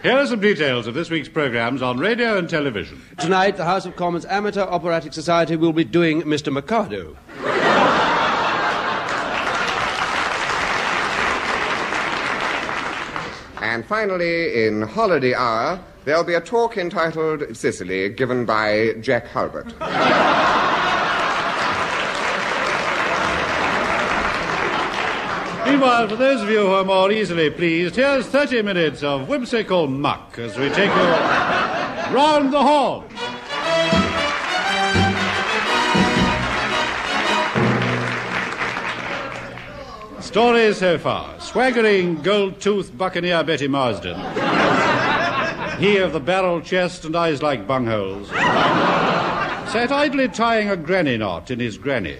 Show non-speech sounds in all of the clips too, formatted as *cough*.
Here are some details of this week's programmes on radio and television. Tonight, the House of Commons Amateur Operatic Society will be doing Mr. Mikado. And finally, in Holiday Hour, there'll be a talk entitled Sicily, given by Jack Hulbert. Meanwhile, for those of you who are more easily pleased, here's 30 minutes of whimsical muck as we take you round the Horne. Story so far. Swaggering gold-toothed buccaneer Betty Marsden. he of the barrel chest and eyes like bungholes. Sat idly tying a granny knot in his granny.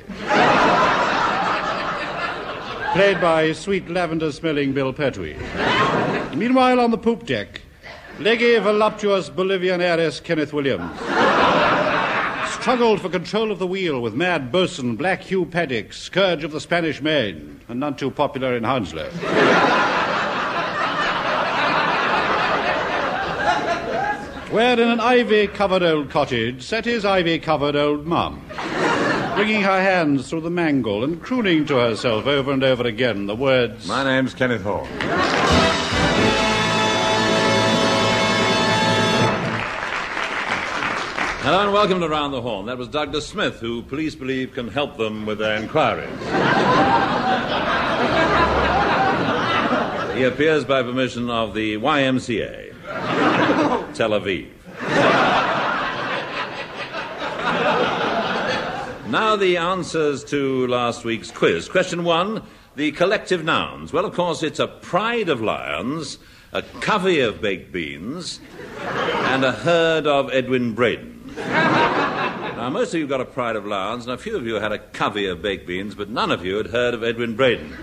Played by sweet lavender-smelling Bill Pertwee. Meanwhile, on the poop deck, leggy, voluptuous Bolivian heiress Kenneth Williams struggled for control of the wheel with mad bosun Black Hugh Paddick, scourge of the Spanish Main, and none too popular in Hounslow. Where in an ivy-covered old cottage sat his ivy-covered old mum, wringing her hands through the mangle and crooning to herself over and over again the words... My name's Kenneth Horne. Hello and welcome to Round the Horne. That was Douglas Smith, who police believe can help them with their inquiries. he appears by permission of the YMCA, Tel Aviv. Now the answers to last week's quiz. Question one the collective nouns. Well, of course, it's a pride of lions, a covey of baked beans, and a herd of Edwin Braden. Now, most of you got a pride of lions, and a few of you had a covey of baked beans, but none of you had heard of Edwin Braden.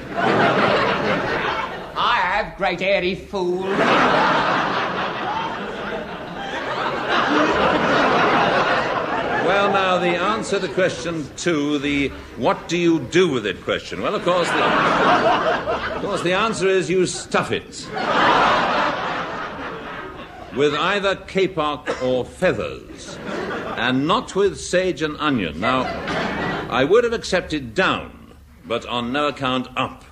I have, great airy fool. Well, now, the answer to question two, the what do you do with it question. Well, of course, the, of course, the answer is you stuff it. With either kapok or feathers, and not with sage and onion. Now, I would have accepted down, but on no account up.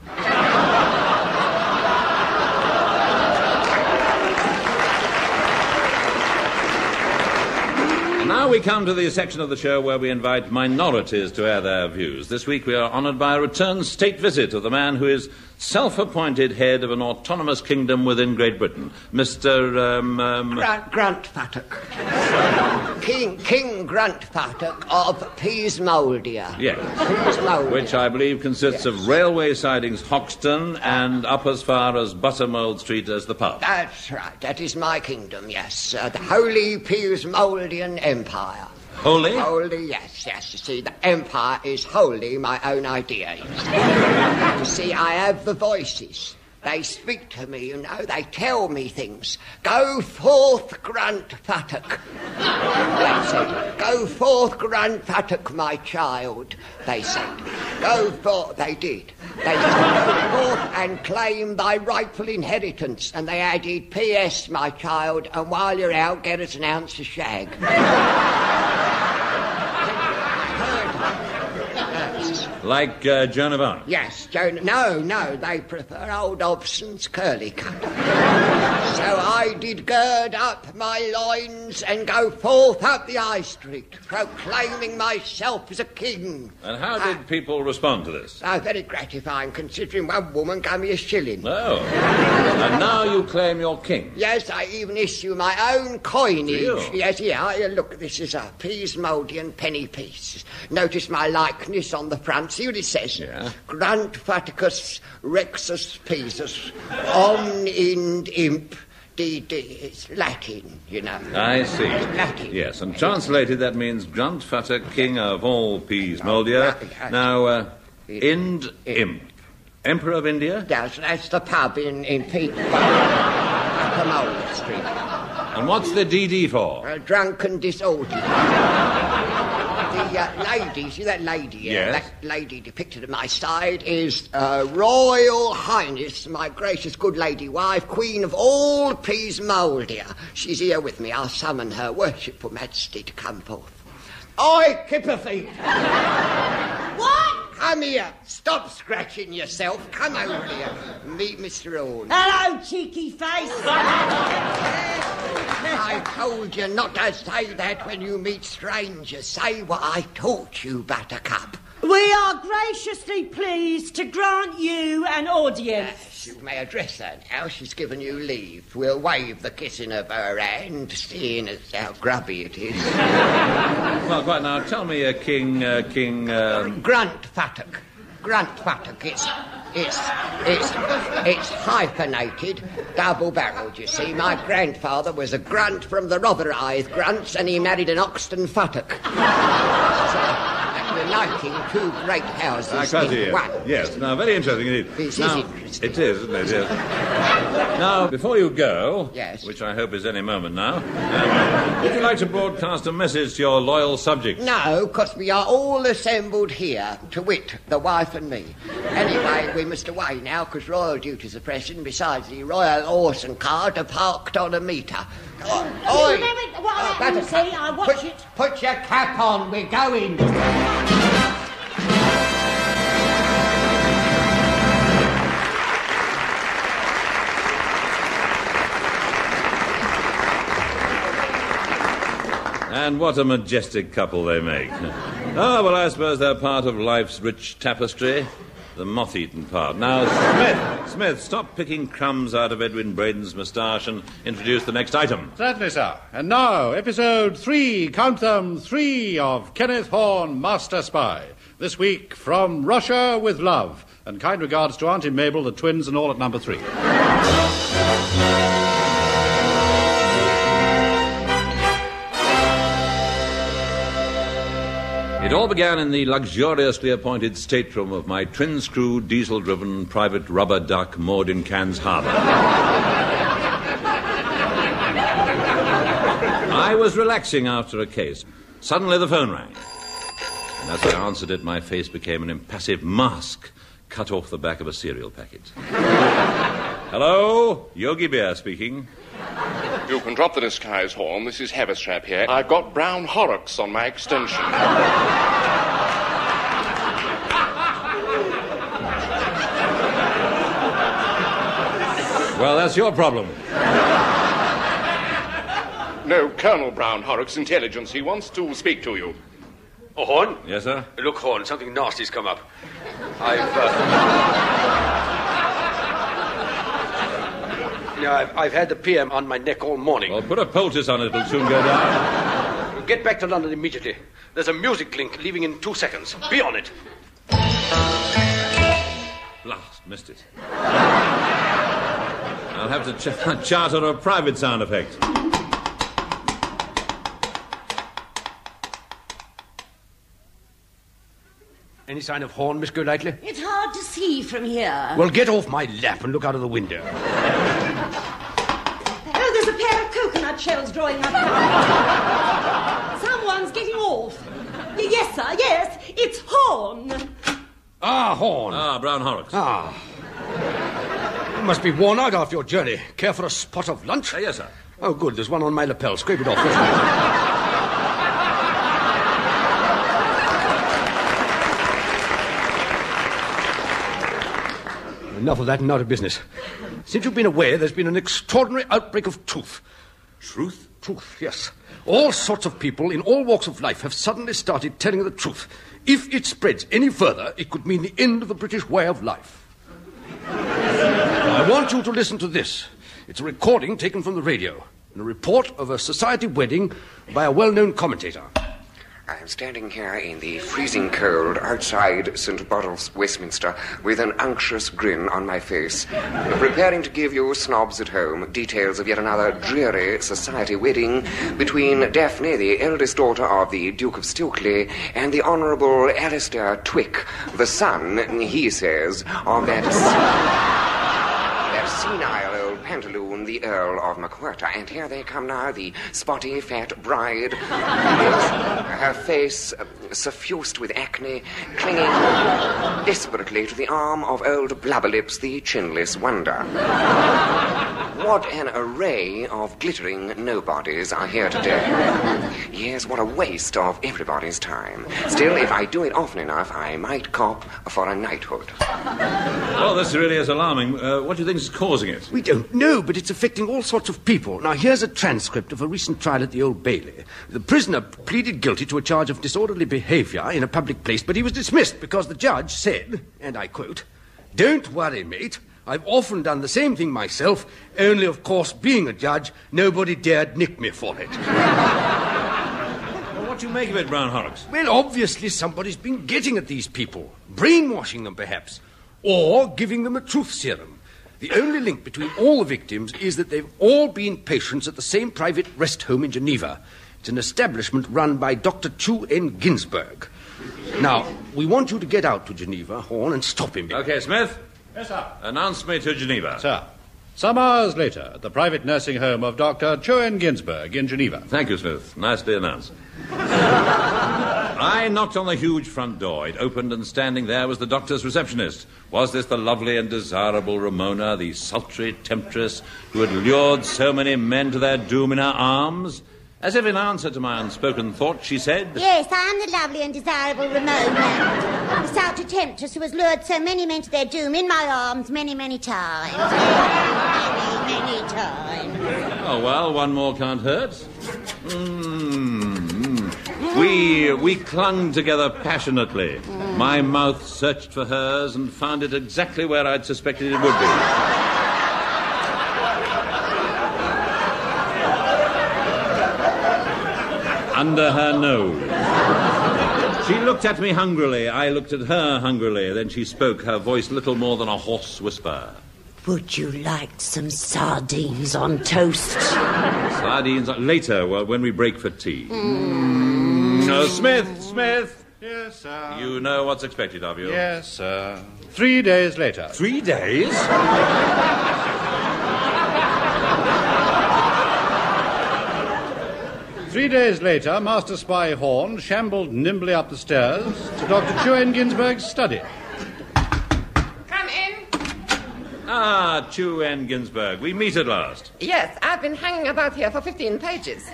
Now we come to the section of the show where we invite minorities to air their views. This week we are honoured by a return state visit of the man who is self appointed head of an autonomous kingdom within Great Britain, Mr. Um, um, Grant, Grant. King, King Grant Fattock of Peasmoldia. Yes. Peasmoldia. Which I believe consists Yes. of railway sidings Hoxton and up as far as Buttermold Street as the pub. That's right. That is my kingdom, yes. Uh, the Holy Peasmoldian Empire. Holy? Holy, yes, yes. You see, the empire is wholly my own idea. You see I have the voices. They speak to me, you know. They tell me things. Go forth, Grant Fattock. They said, Go forth, Grant Fattock, my child. They said, Go forth. They did. They said, Go forth and claim thy rightful inheritance. And they added, P.S., my child, and while you're out, get us an ounce of shag. Like uh, Joan of Arc. Yes, Joan. No, no, they prefer old Hobson's curly cut. so I did gird up my loins and go forth up the High Street, proclaiming myself as a king. And how did people respond to this? Oh, very gratifying, considering one woman gave me a shilling. Oh. and now you claim you're king. Yes, I even issue my own coinage. Yes, yeah. Look, this is a Peasmoldian penny piece. Notice my likeness on the front. See what it says? Yeah. Grant Faticus Rexus Pisus Omnind Imp DD. It's Latin, you know. I see. Latin. Yes, and translated that means Grunt Fatter, king of all peas, Moldia. Oh. Now, uh, Ind Imp. Emperor of India? That's, that's the pub in, in Peterborough. *laughs* Street. And what's the DD for? A drunken disorder. the uh, lady, see that lady? uh, Yes. That lady depicted at my side is uh, Royal Highness, my gracious good lady wife, Queen of all Peasmoldia. She's here with me. I'll summon her worshipful majesty to come forth. Oi, Kipperfeet! What? Come here. Stop scratching yourself. Come over here. Meet Mr. Horne. Hello, cheeky face. I told you not to say that when you meet strangers. Say what I taught you, Buttercup. we are graciously pleased to grant you an audience. You may address her now. She's given you leave. We'll waive the kissing of her hand, seeing as how grubby it is. *laughs* Well, quite now, tell me, uh, King, uh, King, um, Grunt Futtock. Grunt Futtock. It's, it's, it's, it's hyphenated, double-barreled, you see. My grandfather was a grunt from the Rotherhithe Grunts, and he married an Oxton Futtock. *laughs* So, uniting two great houses I quite in hear. one. Yes, now, very interesting indeed. This is now, interesting. It is, isn't it? Yes. now, before you go, Yes. which I hope is any moment now, um, would you like to broadcast a message to your loyal subjects? No, because we are all assembled here, to wit, the wife and me. Anyway, we must away now, because royal duties are pressing. Besides, the royal horse and cart are parked on a meter. Oh, oi! remember what Oh, happened, Buttercup, see? I watch put, it. Put your cap on, we're going. And what a majestic couple they make. *laughs* Ah, well, I suppose they're part of life's rich tapestry. The moth eaten part. Now, Smith, Smith, stop picking crumbs out of Edwin Braden's moustache and introduce the next item. Certainly, sir. And now, episode three, count them, three of Kenneth Horne, Master Spy. This week, from Russia with Love. And kind regards to Auntie Mabel, the twins, and all at number three. It all began in the luxuriously appointed stateroom of my twin screw, diesel driven private rubber duck moored in Cannes Harbour. I was relaxing after a case. Suddenly the phone rang. And as I answered it, my face became an impassive mask cut off the back of a cereal packet. *laughs* Hello? Yogi Bear speaking. You can drop the disguise horn. This is Haverstrap here. I've got brown horrocks on my extension. Well, that's your problem. No, Colonel Brown Horrocks, intelligence. He wants to speak to you. Oh, Horne? Yes, sir? Look, Horne, something nasty's come up. I've, uh... You know, I've, I've had the PM on my neck all morning. Well, put a poultice on it, it'll soon go down. Get back to London immediately. There's a music link leaving in two seconds. Be on it. Blast, missed it. I'll have to ch- *laughs* charter a private sound effect. Any sign of Horne, Miss Golightly? It's hard to see from here. Well, get off my lap and look out of the window. Coconut shells drawing up. Someone's getting off. Y- Yes, sir, yes. It's Horne. Ah, Horne. Ah, Brown Horrocks. Ah. You must be worn out after your journey. Care for a spot of lunch? Uh, yes, sir. Oh, good. There's one on my lapel. Scrape it off. Enough of that and out of business. Since you've been away, there's been an extraordinary outbreak of truth. Truth? Truth, yes. All sorts of people in all walks of life have suddenly started telling the truth. If it spreads any further, it could mean the end of the British way of life. I want you to listen to this. It's a recording taken from the radio, and a report of a society wedding by a well known commentator. I am standing here in the freezing cold outside St. Bottle's, Westminster, with an unctuous grin on my face, preparing to give you snobs at home details of yet another dreary society wedding between Daphne, the eldest daughter of the Duke of Stilkley, and the Honourable Alistair Twick, the son, he says, of that. Senile old pantaloon, the Earl of McWhirter. And here they come now, the spotty, fat bride. *laughs* Her face uh, suffused with acne, clinging desperately to the arm of old Blubberlips, the chinless wonder. What an array of glittering nobodies are here today. Yes, what a waste of everybody's time. Still, if I do it often enough, I might cop for a knighthood. Well, this really is alarming. Uh, what do you think is causing it? We don't know, but it's affecting all sorts of people. Now, here's a transcript of a recent trial at the Old Bailey. The prisoner pleaded guilty to a charge of disorderly behavior in a public place, but he was dismissed because the judge said, and I quote, Don't worry, mate. I've often done the same thing myself, only, of course, being a judge, nobody dared nick me for it. Well, what do you make of it, Brown Horrocks? Well, obviously, somebody's been getting at these people, brainwashing them, perhaps, or giving them a truth serum. The only link between all the victims is that they've all been patients at the same private rest home in Geneva. It's an establishment run by Dr. Chou En Ginsberg. Now, we want you to get out to Geneva, Horne, and stop him. Okay, Smith, Yes, sir. announce me to Geneva. Sir. Some hours later, at the private nursing home of Dr. Chou En Ginsberg in Geneva. Thank you, Smith. Nicely announced. *laughs* I knocked on the huge front door. It opened, and standing there was the doctor's receptionist. Was this the lovely and desirable Ramona, the sultry temptress who had lured so many men to their doom in her arms? As if in answer to my unspoken thought, she said, Yes, I am the lovely and desirable Ramona, the sultry temptress who has lured so many men to their doom in my arms many, many times. many, many times. Oh, well, one more can't hurt. Mm, mm. We, we clung together passionately. My mouth searched for hers and found it exactly where I'd suspected it would be. Under her nose. She looked at me hungrily. I looked at her hungrily. Then she spoke, her voice little more than a hoarse whisper. Would you like some sardines on toast? Sardines later, well, when we break for tea. Uh, Smith, Smith, Yes, sir. you know what's expected of you. Yes, sir. Three days later. Three days? Three days later, Master Spy Horne shambled nimbly up the stairs to Dr. Choen Ginsberg's study. Come in. Ah, Chu Ginsberg, we meet at last. Yes, I've been hanging about here for 15 pages.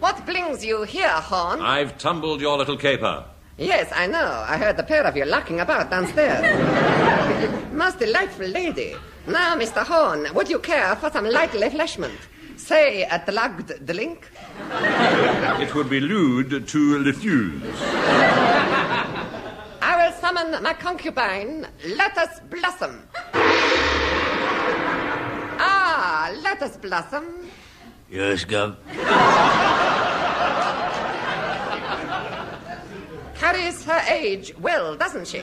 what brings you here, Horne? I've tumbled your little caper. Yes, I know. I heard the pair of you locking about downstairs. Most delightful lady. Now, Mr. Horne, would you care for some light refreshment? Say a the link? It would be lewd to refuse. I will summon my concubine. Let us blossom. Ah, Lotus Blossom. Yes, Gov. Carries her age well, doesn't she?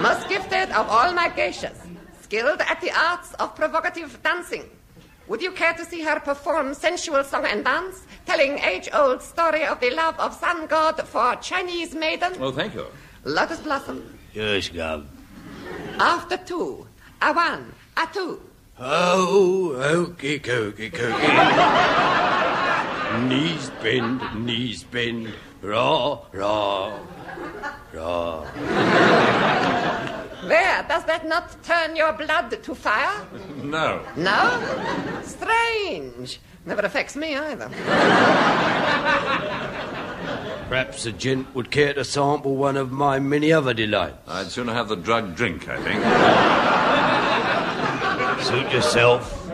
Most gifted of all my geishas. Skilled at the arts of provocative dancing. Would you care to see her perform sensual song and dance, telling age-old story of the love of sun god for Chinese maiden? Oh, thank you. Lotus blossom. Yes, Gov. After two, a one, a two. Oh, okey cokey cokey. knees bend, knees bend. Raw, raw, raw. There, does that not turn your blood to fire? No. No? Strange. Never affects me either. Perhaps the gent would care to sample one of my many other delights. I'd sooner have the drug drink, I think. Suit yourself.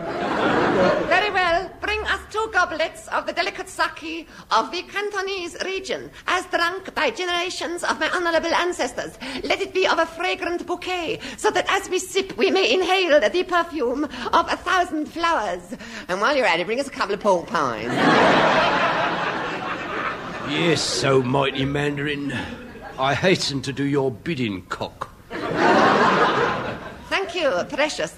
Very well. Bring us two goblets of the delicate sake of the Cantonese region, as drunk by generations of my honorable ancestors. Let it be of a fragrant bouquet, so that as we sip, we may inhale the perfume of a thousand flowers. And while you're at it, bring us a couple of pork pies. Yes, so mighty Mandarin. I hasten to do your bidding, cock. Thank you, precious.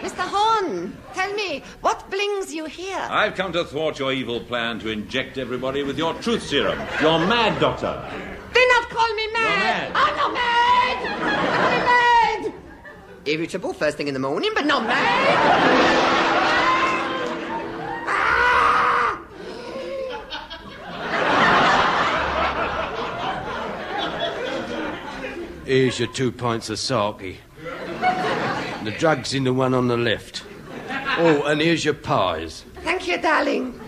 Mr. Horne, tell me, what brings you here? I've come to thwart your evil plan to inject everybody with your truth serum. You're mad, Doctor. Do not call me mad. mad. I'm not mad. I'm not mad. Irritable first thing in the morning, but not mad. Here's your two pints of sake. The drug's in the one on the left. Oh, and here's your pies. Thank you, darling.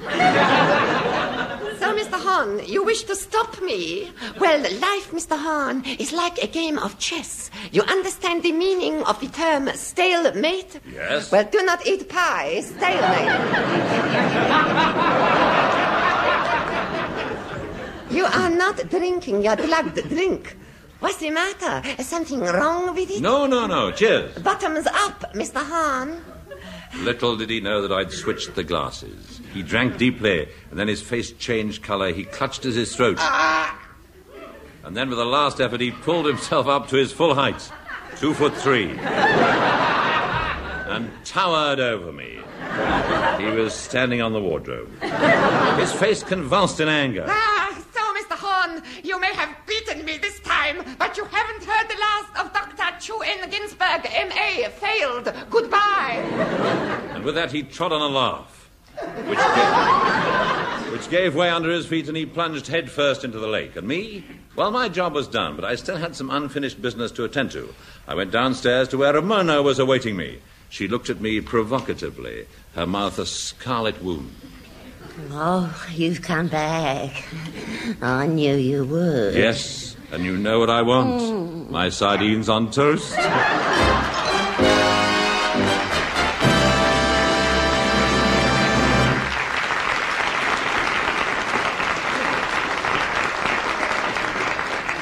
so, Mr. Hahn, you wish to stop me? Well, life, Mr. Hahn, is like a game of chess. You understand the meaning of the term stalemate? Yes. Well, do not eat pie, stalemate. you are not drinking your drugged drink. What's the matter? Is something wrong with it? No, no, no. Cheers. Bottoms up, Mr. Hahn. Little did he know that I'd switched the glasses. He drank deeply, and then his face changed colour. He clutched at his throat. And then, with a last effort, he pulled himself up to his full height two foot three and towered over me. He was standing on the wardrobe. His face convulsed in anger. Ah, so, Mr. Horne, you may have beaten me this time, but you haven't heard the last of Dr. Chou En Ginsberg, M.A., failed. Goodbye. And with that, he trod on a laugh, which gave, which gave way under his feet, and he plunged headfirst into the lake. And me? Well, my job was done, but I still had some unfinished business to attend to. I went downstairs to where Ramona was awaiting me. She looked at me provocatively, her mouth a scarlet wound. Oh, you've come back. I knew you would. Yes, and you know what I want? Hmm. My sardines on toast?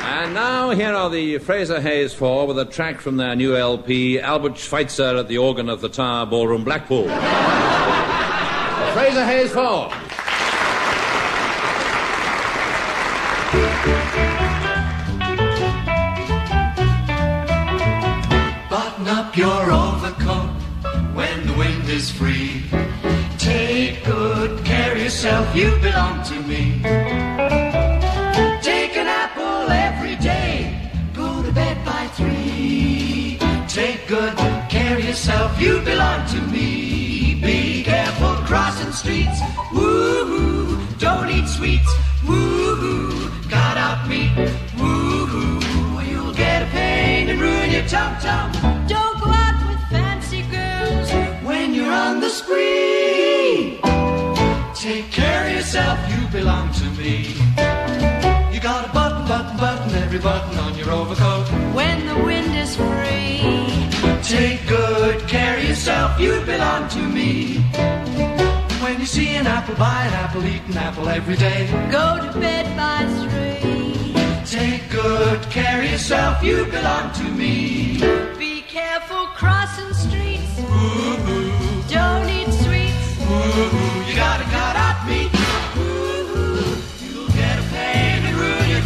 And now here are the Fraser Hayes Four with a track from their new LP, Albert Schweitzer at the organ of the Tower Ballroom, Blackpool. *laughs* Fraser Hayes Four. Is free. Take good care of yourself, you belong to me. Take an apple every day, go to bed by three. Take good care of yourself, you belong to me. Be careful crossing streets, woo-hoo. Don't eat sweets, woo-hoo. Cut out meat, woo-hoo. You'll get a pain and ruin your tum-tum. Spree, take care of yourself, you belong to me. You got a button, button, button, every button on your overcoat. When the wind is free. Take good care of yourself, you belong to me. When you see an apple, buy an apple, eat an apple every day. Go to bed by three. Take good care of yourself, you belong to me. Be careful crossing you gotta cut out you'll get a ruin your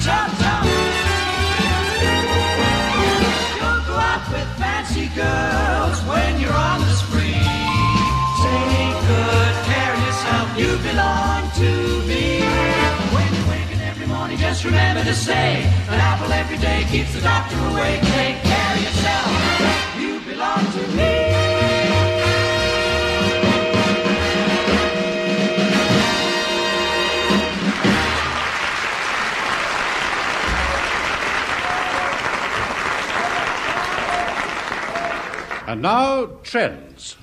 out with fancy girls when you're on the spree. Take good care of yourself, you belong to me. When you're waking every morning, just remember to say, an apple every day keeps the doctor away. Take care of yourself, you belong to me. And now, trends.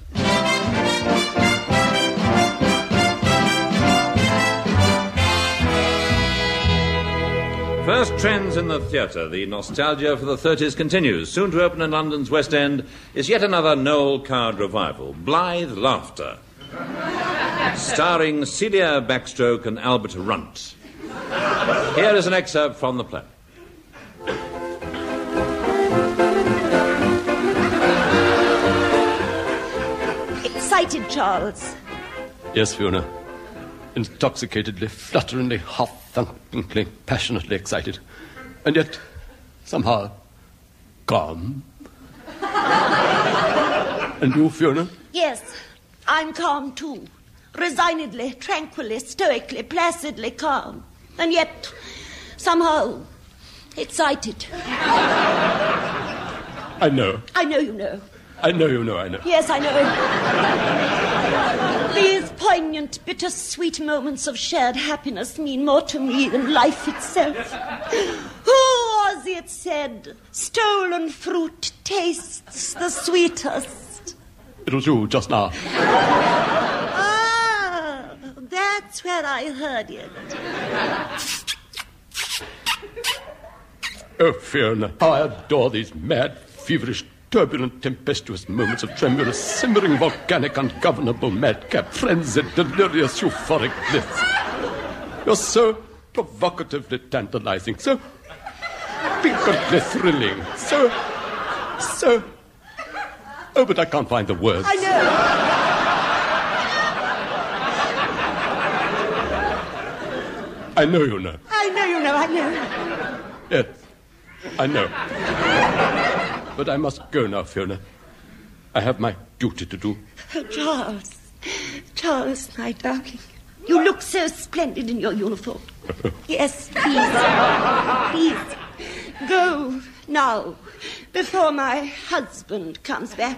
First trends in the theatre. The nostalgia for the 30s continues. Soon to open in London's West End is yet another Noel Coward revival, Blithe Laughter. Starring Celia Backstroke and Albert Runt. Here is an excerpt from the play. Excited, Charles. Yes, Fiona. Intoxicatedly, flutteringly, half-thunkingly, passionately excited. And yet, somehow, calm. *laughs* and you, Fiona? Yes, I'm calm too. Resignedly, tranquilly, stoically, placidly calm. And yet, somehow, excited. I know. I know you know. I know you know, I know. Yes, I know. These poignant, bittersweet moments of shared happiness mean more to me than life itself. Who was it said, stolen fruit tastes the sweetest. It was you just now. Ah, that's where I heard it. Oh, Fiona, I adore these mad, feverish, turbulent, tempestuous moments of tremulous, simmering, volcanic, ungovernable madcap, frenzied, delirious, euphoric bliss. You're so provocatively tantalizing, so piquantly thrilling, so, so. Oh, but I can't find the words. I know. I know you know. I know you know, I know. Yes, I know. But I must go now, Fiona. I have my duty to do. Oh, Charles. Charles, my darling. You look so splendid in your uniform. *laughs* Yes, please. Please. Go now, before my husband comes back.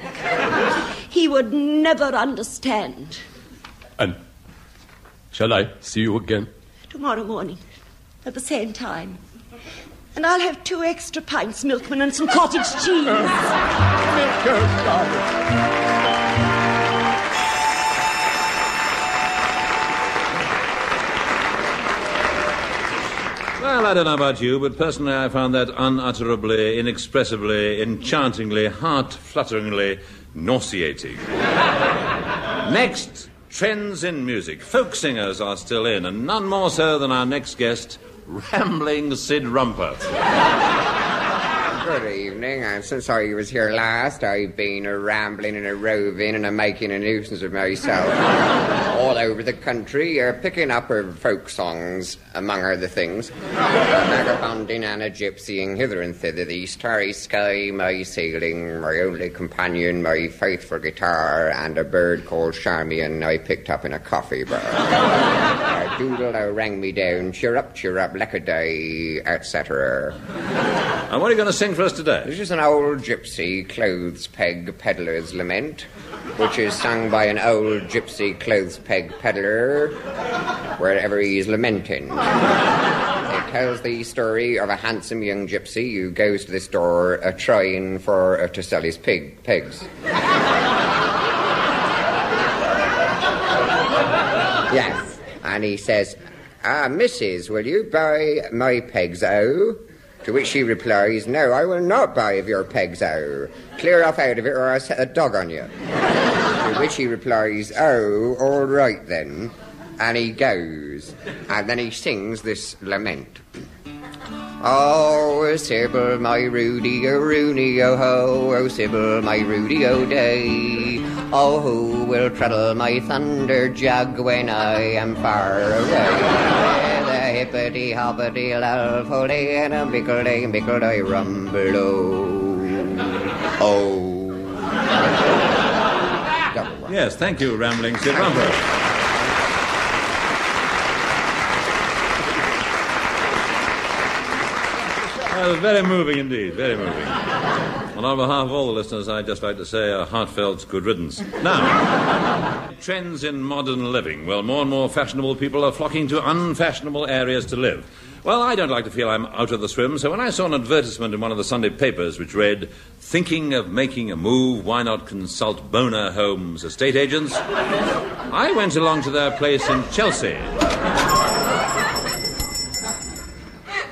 He would never understand. And shall I see you again? Tomorrow morning, at the same time. And I'll have two extra pints, milkman, and some cottage cheese. *laughs* Well, I don't know about you, but personally I found that unutterably, inexpressibly, enchantingly, heart flutteringly nauseating. *laughs* next, trends in music. Folk singers are still in, and none more so than our next guest, Rambling Sid Rumpo. Good evening. I'm so sorry you was here last. I've been a rambling and a roving and a making a nuisance of myself all over the country, uh, picking up her folk songs, among other things. Vagabonding and a gypsying hither and thither, the starry sky, my sailing, my only companion, my faithful guitar, and a bird called Charmian I picked up in a coffee bar. uh, Doodle uh, rang me down, cheer up, cheer up, like a day, etc. And what are you going to sing for us today? This is an old gypsy clothes peg peddler's lament, which is sung by an old gypsy clothes peg peddler wherever he is lamenting. It tells the story of a handsome young gypsy who goes to the store uh, trying for uh, to sell his pig pegs. yes, and he says, "Ah, Missus, will you buy my pegs, oh?" To which she replies, No, I will not buy of your pegs, oh. Clear off out of it, or I'll set a dog on you. Which he replies, Oh, all right then. And he goes. And then he sings this lament. Oh, Sybil, my Rudy, oh Rooney, oh ho, oh Sybil, my Rudy, oh day. Oh, who will treadle my thunder jug when I am far away? The hippity hoppity lalfody and a bickledy bickledy rumble oh. oh. Yes, thank you, Rambling Sid Rumpo. Well, very moving indeed, very moving. And on behalf of all the listeners, I'd just like to say a heartfelt good riddance. Now, trends in modern living. Well, more and more fashionable people are flocking to unfashionable areas to live. Well, I don't like to feel I'm out of the swim, so when I saw an advertisement in one of the Sunday papers which read, Thinking of making a move, why not consult Bona Homes estate agents? I went along to their place in Chelsea.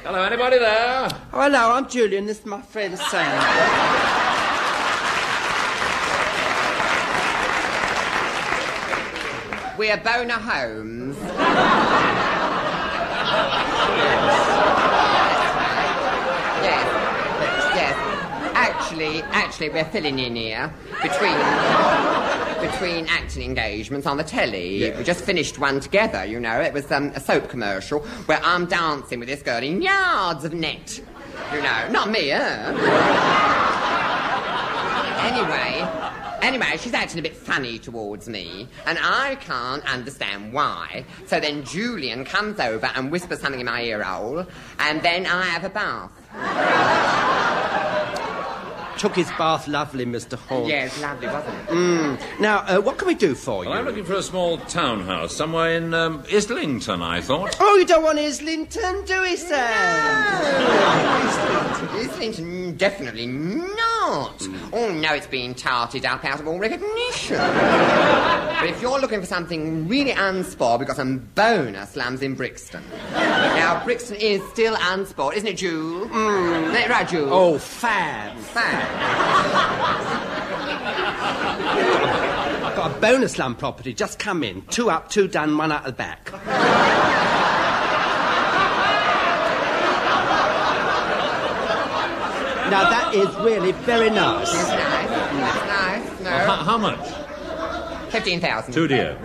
Hello, anybody there? Oh, hello, I'm Julian. This is my friend Sam. We are Bona Homes. yes, yes. Actually, actually, we're filling in here between between acting engagements on the telly. We just finished one together. You know, it was um, a soap commercial where I'm dancing with this girl in yards of net. You know, not me, huh? anyway. Anyway, she's acting a bit funny towards me, and I can't understand why. So then Julian comes over and whispers something in my ear hole, and then I have a bath. Took his bath lovely, Mr. Horne. Yes, lovely, wasn't it? Mm. Now, uh, what can we do for you? Well, I'm looking for a small townhouse somewhere in um, Islington, I thought. Oh, you don't want Islington, do we, Sam? Islington, definitely not. Oh, it's been tarted up out of all recognition. but if you're looking for something really unspoiled, we've got some bonus slums in Brixton. now, Brixton is still unspoiled, isn't it, Jules? Mm. Isn't it right, Jules? Oh, fab. Fab. I've got a bonus slum property. Just come in. Two up, two down, one out the back. Now, that is really very nice. It's nice. It's nice. Uh, no. Well, how, how much? 15,000. Two dear.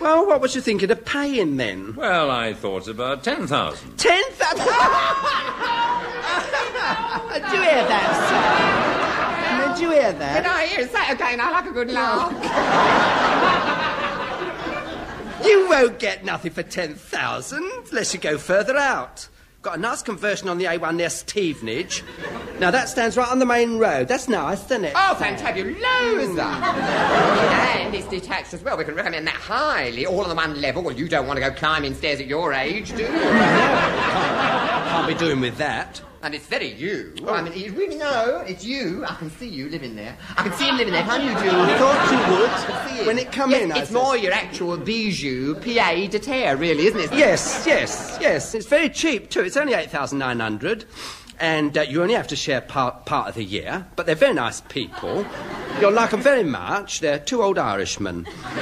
Well, what was you thinking of paying then? Well, I thought about 10,000. Ten thousand. *laughs* Did you hear that, sir? Did you hear Can that? I hear say it again? I like a good laugh. You won't get nothing for ten thousand unless you go further out. Got a nice conversion on the A1 near Stevenage. Now that stands right on the main road. That's nice, isn't it? Oh, fantabulosa! and it's detached as well. We can recommend that highly. All on the one level. Well, you don't want to go climbing stairs at your age, do you? Can't be doing with that. And it's very you. I mean, you really know it's you. I can see you living there. I can see him living there. Can't you, Jules? I thought you would. It. When it come Yes, in, I it's said. more your actual bijou, pied de terre, really, isn't it? Yes, yes, yes. It's very cheap too. It's only eight thousand nine hundred, and uh, you only have to share part part of the year. But they're very nice people. You'll like them very much. They're two old Irishmen, *laughs*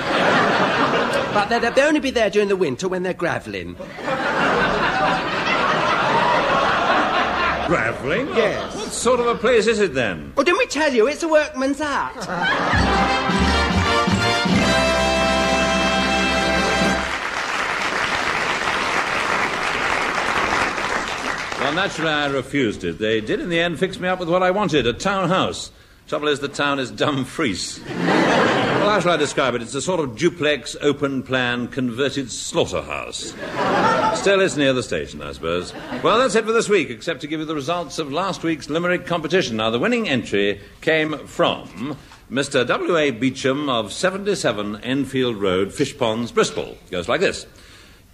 but they'll, they'll only be there during the winter when they're gravelling. Gravelling? Yes. What sort of a place is it then? Well, didn't we tell you it's a workman's art? Well, naturally, I refused it. They did, in the end, fix me up with what I wanted a townhouse. Trouble is, the town is Dumfries. Well, how shall I describe it? It's a sort of duplex, open plan, converted slaughterhouse. Still, it's near the station, I suppose. Well, that's it for this week, except to give you the results of last week's Limerick competition. Now, the winning entry came from Mr. W.A. Beecham of 77 Enfield Road, Fishponds, Bristol. It goes like this.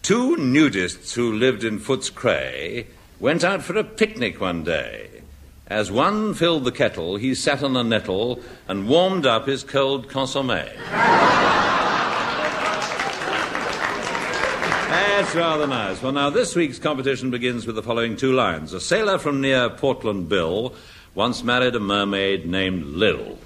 Two nudists who lived in Foots Cray went out for a picnic one day. As one filled the kettle, he sat on a nettle and warmed up his cold consommé. That's rather nice. Well, now, this week's competition begins with the following two lines. A sailor from near Portland Bill once married a mermaid named Lil.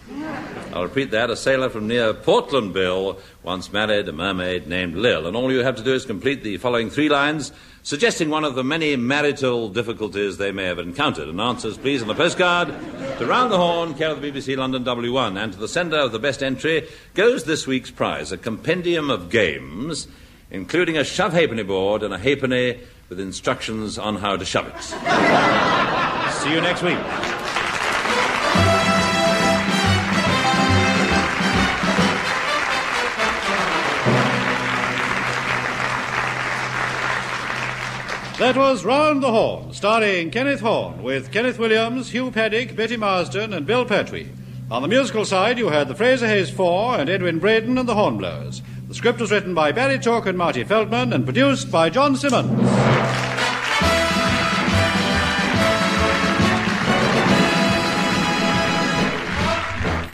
I'll repeat that. A sailor from near Portland Bill once married a mermaid named Lil. And all you have to do is complete the following three lines, suggesting one of the many marital difficulties they may have encountered. And answers, please, on the postcard to Round the Horne, care of the BBC London W1. And to the sender of the best entry goes this week's prize, a compendium of games, including a shove halfpenny board and a halfpenny with instructions on how to shove it. *laughs* See you next week. That was Round the Horne, starring Kenneth Horne, with Kenneth Williams, Hugh Paddick, Betty Marsden, and Bill Pertwee. On the musical side, you heard the Fraser Hayes Four and Edwin Braden and the Hornblowers. The script was written by Barry Took and Marty Feldman and produced by John Simmonds.